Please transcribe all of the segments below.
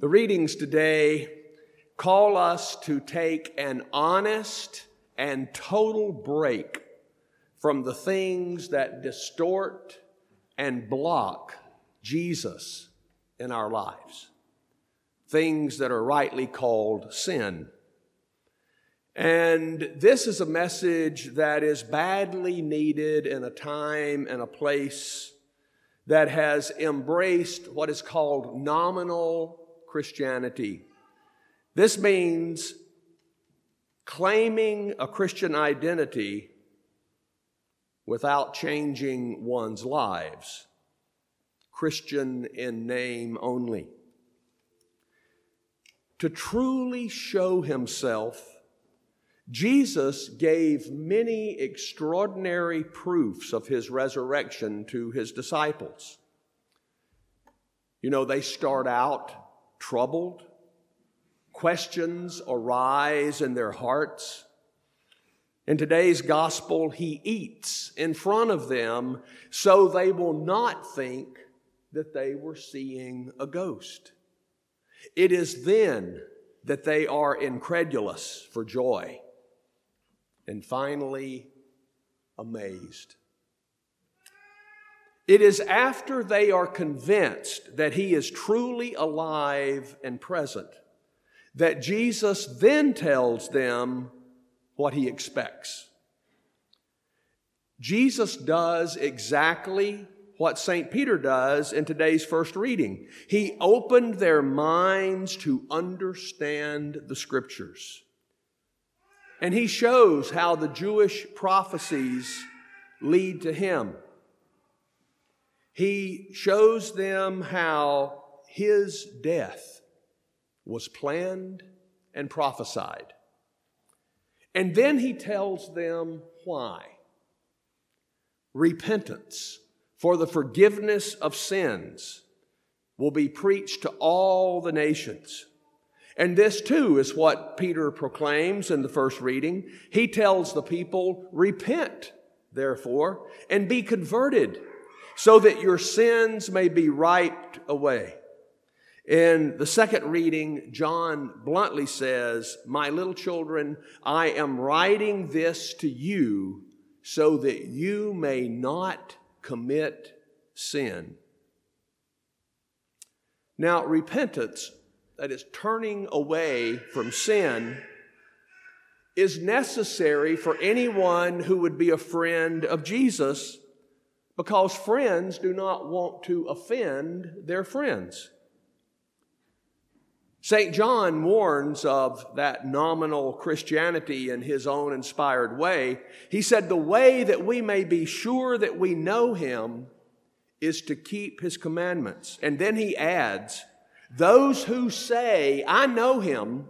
The readings today call us to take an honest and total break from the things that distort and block Jesus in our lives. Things that are rightly called sin. And this is a message that is badly needed in a time and a place that has embraced what is called nominal Christianity. This means claiming a Christian identity without changing one's lives. Christian in name only. To truly show himself, Jesus gave many extraordinary proofs of his resurrection to his disciples. You know, they start out troubled, questions arise in their hearts. In today's gospel, he eats in front of them so they will not think that they were seeing a ghost. It is then that they are incredulous for joy and finally amazed. It is after they are convinced that he is truly alive and present that Jesus then tells them what he expects. Jesus does exactly what St. Peter does in today's first reading. He opened their minds to understand the scriptures. And he shows how the Jewish prophecies lead to him. He shows them how his death was planned and prophesied. And then he tells them why. Repentance for the forgiveness of sins will be preached to all the nations. And this too is what Peter proclaims in the first reading. He tells the people, Repent, therefore, and be converted so that your sins may be wiped away. In the second reading, John bluntly says, My little children, I am writing this to you so that you may not commit sin. Now, repentance, that is turning away from sin, is necessary for anyone who would be a friend of Jesus because friends do not want to offend their friends. St. John warns of that nominal Christianity in his own inspired way. He said, The way that we may be sure that we know him is to keep his commandments. And then he adds, Those who say, I know him,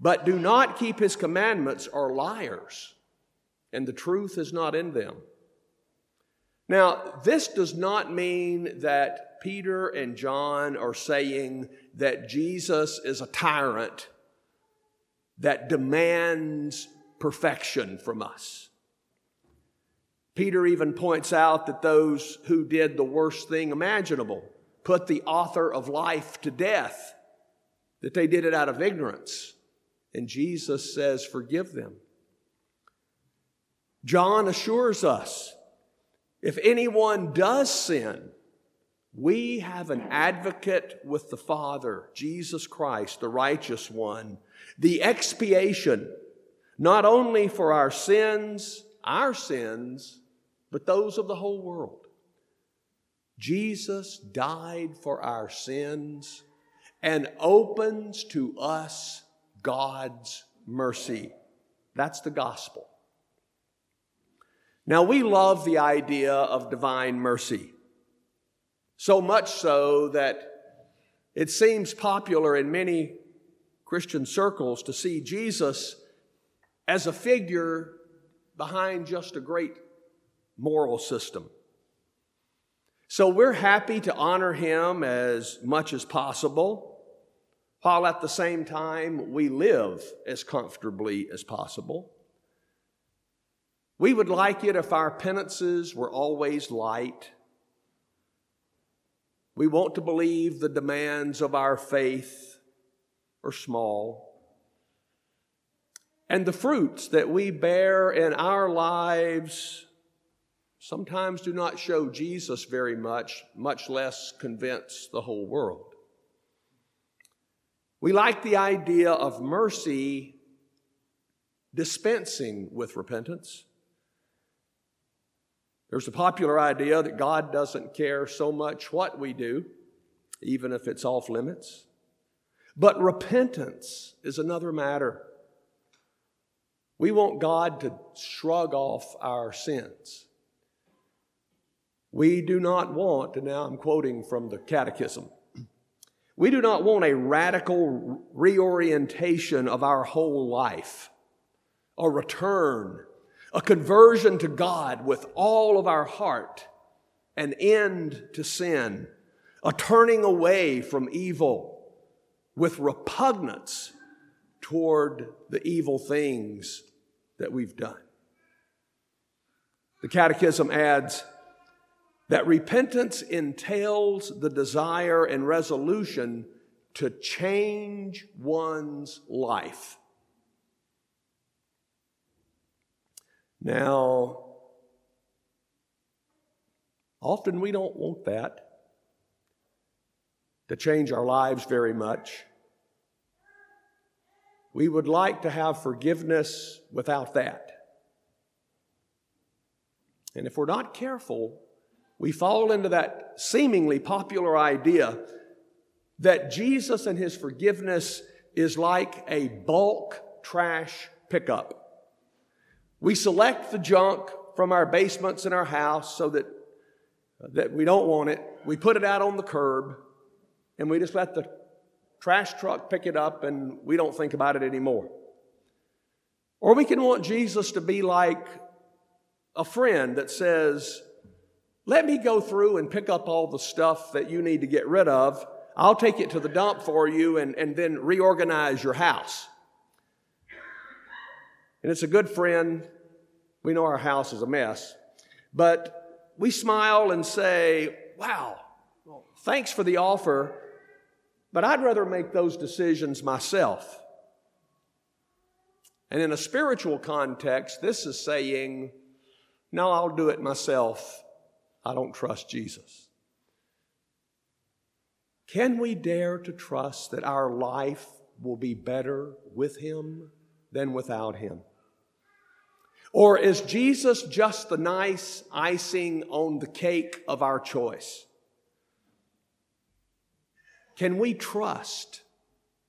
but do not keep his commandments are liars, and the truth is not in them. Now, this does not mean that Peter and John are saying that Jesus is a tyrant that demands perfection from us. Peter even points out that those who did the worst thing imaginable, put the author of life to death, that they did it out of ignorance. And Jesus says, Forgive them. John assures us if anyone does sin, we have an advocate with the Father, Jesus Christ, the righteous one, the expiation, not only for our sins, our sins, but those of the whole world. Jesus died for our sins and opens to us God's mercy. That's the gospel. Now, we love the idea of divine mercy, so much so that it seems popular in many Christian circles to see Jesus as a figure behind just a great moral system. So we're happy to honor him as much as possible, while at the same time we live as comfortably as possible. We would like it if our penances were always light. We want to believe the demands of our faith are small. And the fruits that we bear in our lives sometimes do not show Jesus very much, much less convince the whole world. We like the idea of mercy dispensing with repentance. There's a popular idea that God doesn't care so much what we do, even if it's off limits. But repentance is another matter. We want God to shrug off our sins. We do not want, and now I'm quoting from the Catechism, we do not want a radical reorientation of our whole life, a return a conversion to God with all of our heart, an end to sin, a turning away from evil with repugnance toward the evil things that we've done. The Catechism adds that repentance entails the desire and resolution to change one's life. Now, often we don't want that to change our lives very much. We would like to have forgiveness without that. And if we're not careful, we fall into that seemingly popular idea that Jesus and his forgiveness is like a bulk trash pickup. We select the junk from our basements in our house so that, that we don't want it. We put it out on the curb and we just let the trash truck pick it up and we don't think about it anymore. Or we can want Jesus to be like a friend that says, Let me go through and pick up all the stuff that you need to get rid of. I'll take it to the dump for you and, and then reorganize your house. And it's a good friend we know our house is a mess. But we smile and say, wow, thanks for the offer, but I'd rather make those decisions myself. And in a spiritual context, this is saying, no, I'll do it myself. I don't trust Jesus. Can we dare to trust that our life will be better with Him than without Him? Or is Jesus just the nice icing on the cake of our choice? Can we trust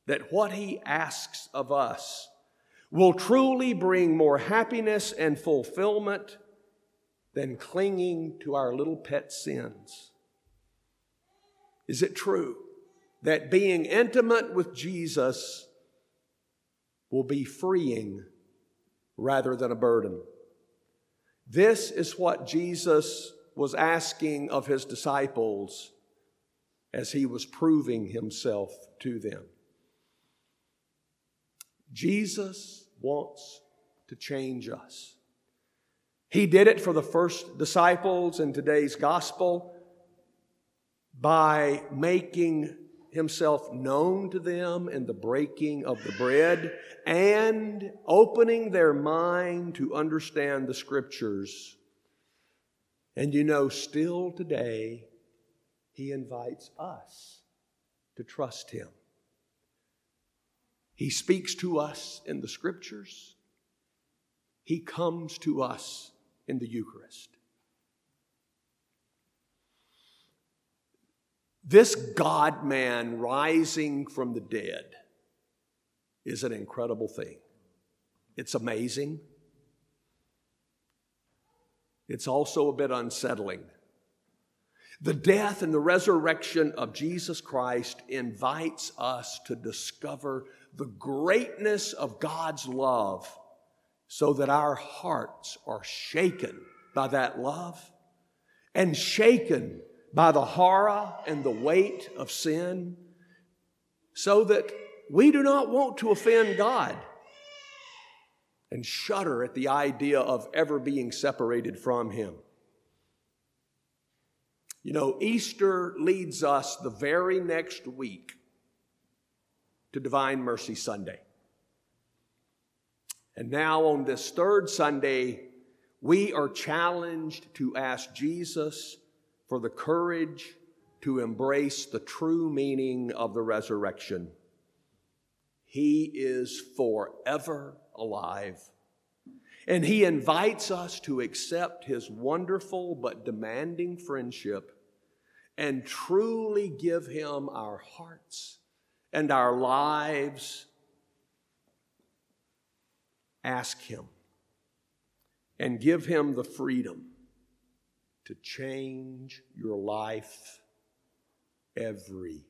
that what He asks of us will truly bring more happiness and fulfillment than clinging to our little pet sins? Is it true that being intimate with Jesus will be freeing rather than a burden. This is what Jesus was asking of his disciples as he was proving himself to them. Jesus wants to change us. He did it for the first disciples in today's gospel by making himself known to them in the breaking of the bread and opening their mind to understand the scriptures. And you know, still today, he invites us to trust him. He speaks to us in the scriptures. He comes to us in the Eucharist. This God man rising from the dead is an incredible thing. It's amazing. It's also a bit unsettling. The death and the resurrection of Jesus Christ invites us to discover the greatness of God's love so that our hearts are shaken by that love and shaken by the horror and the weight of sin, so that we do not want to offend God and shudder at the idea of ever being separated from Him. You know, Easter leads us the very next week to Divine Mercy Sunday. And now, on this third Sunday, we are challenged to ask Jesus for the courage to embrace the true meaning of the resurrection. He is forever alive. And He invites us to accept His wonderful but demanding friendship and truly give Him our hearts and our lives. Ask Him and give Him the freedom to change your life every.